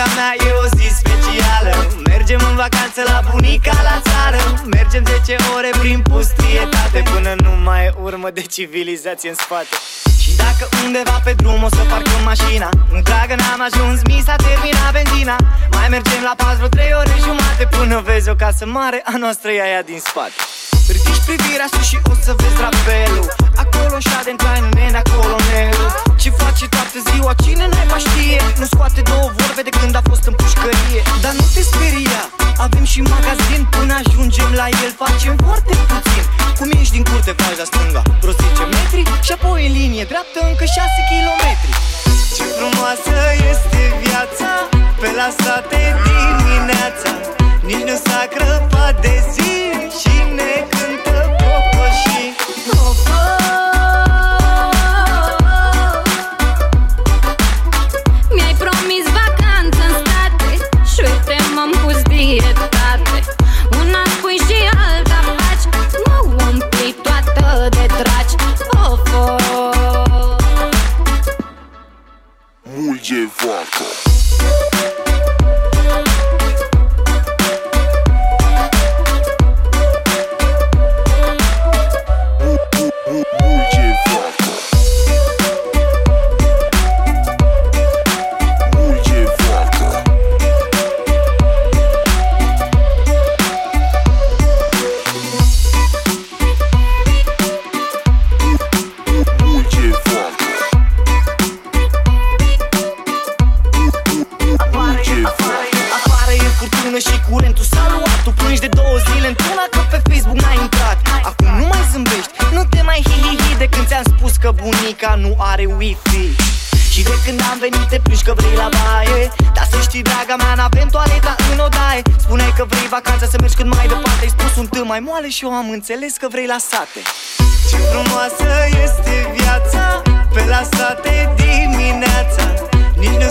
Draga mea e o zi specială. Mergem în vacanță la bunica la țară. Mergem 10 ore prin pustrietate Până nu mai e urmă de civilizație în spate. Și dacă undeva pe drum o să parcăm mașina Dragă n-am ajuns, mi s-a terminat benzina. Mai mergem la pas vreo 3 ore jumate Până vezi o casă mare, a noastră e aia din spate. Ridici privirea sus și o să vezi drapelul Acolo în șade în face toată ziua, cine n-ai știe? Nu scoate două vorbe de când a fost în pușcărie. Dar nu te speria, avem și magazin Până ajungem la el. Facem foarte puțin Cum ești din curte, faci la stânga. Vreo 10 metri și apoi în linie dreaptă încă 6 km Ce frumoasă este viața Pe la sate dimineața. Nici nu s-a crăpat de zi Radical. S-a luat Tu plângi de două zile într-una că pe Facebook n-ai intrat. Acum nu mai zâmbești, nu te mai hi-hi-hi De când ți-am spus că bunica nu are wifi. Și de când am venit te plângi că vrei la baie. Dar să știi, draga mea, n-avem toaleta în odaie. Spuneai că vrei vacanța să mergi cât mai departe. Ai spus un t mai moale și eu am înțeles că vrei la sate. Ce frumoasă este viața Pe la sate dimineața. Nici nu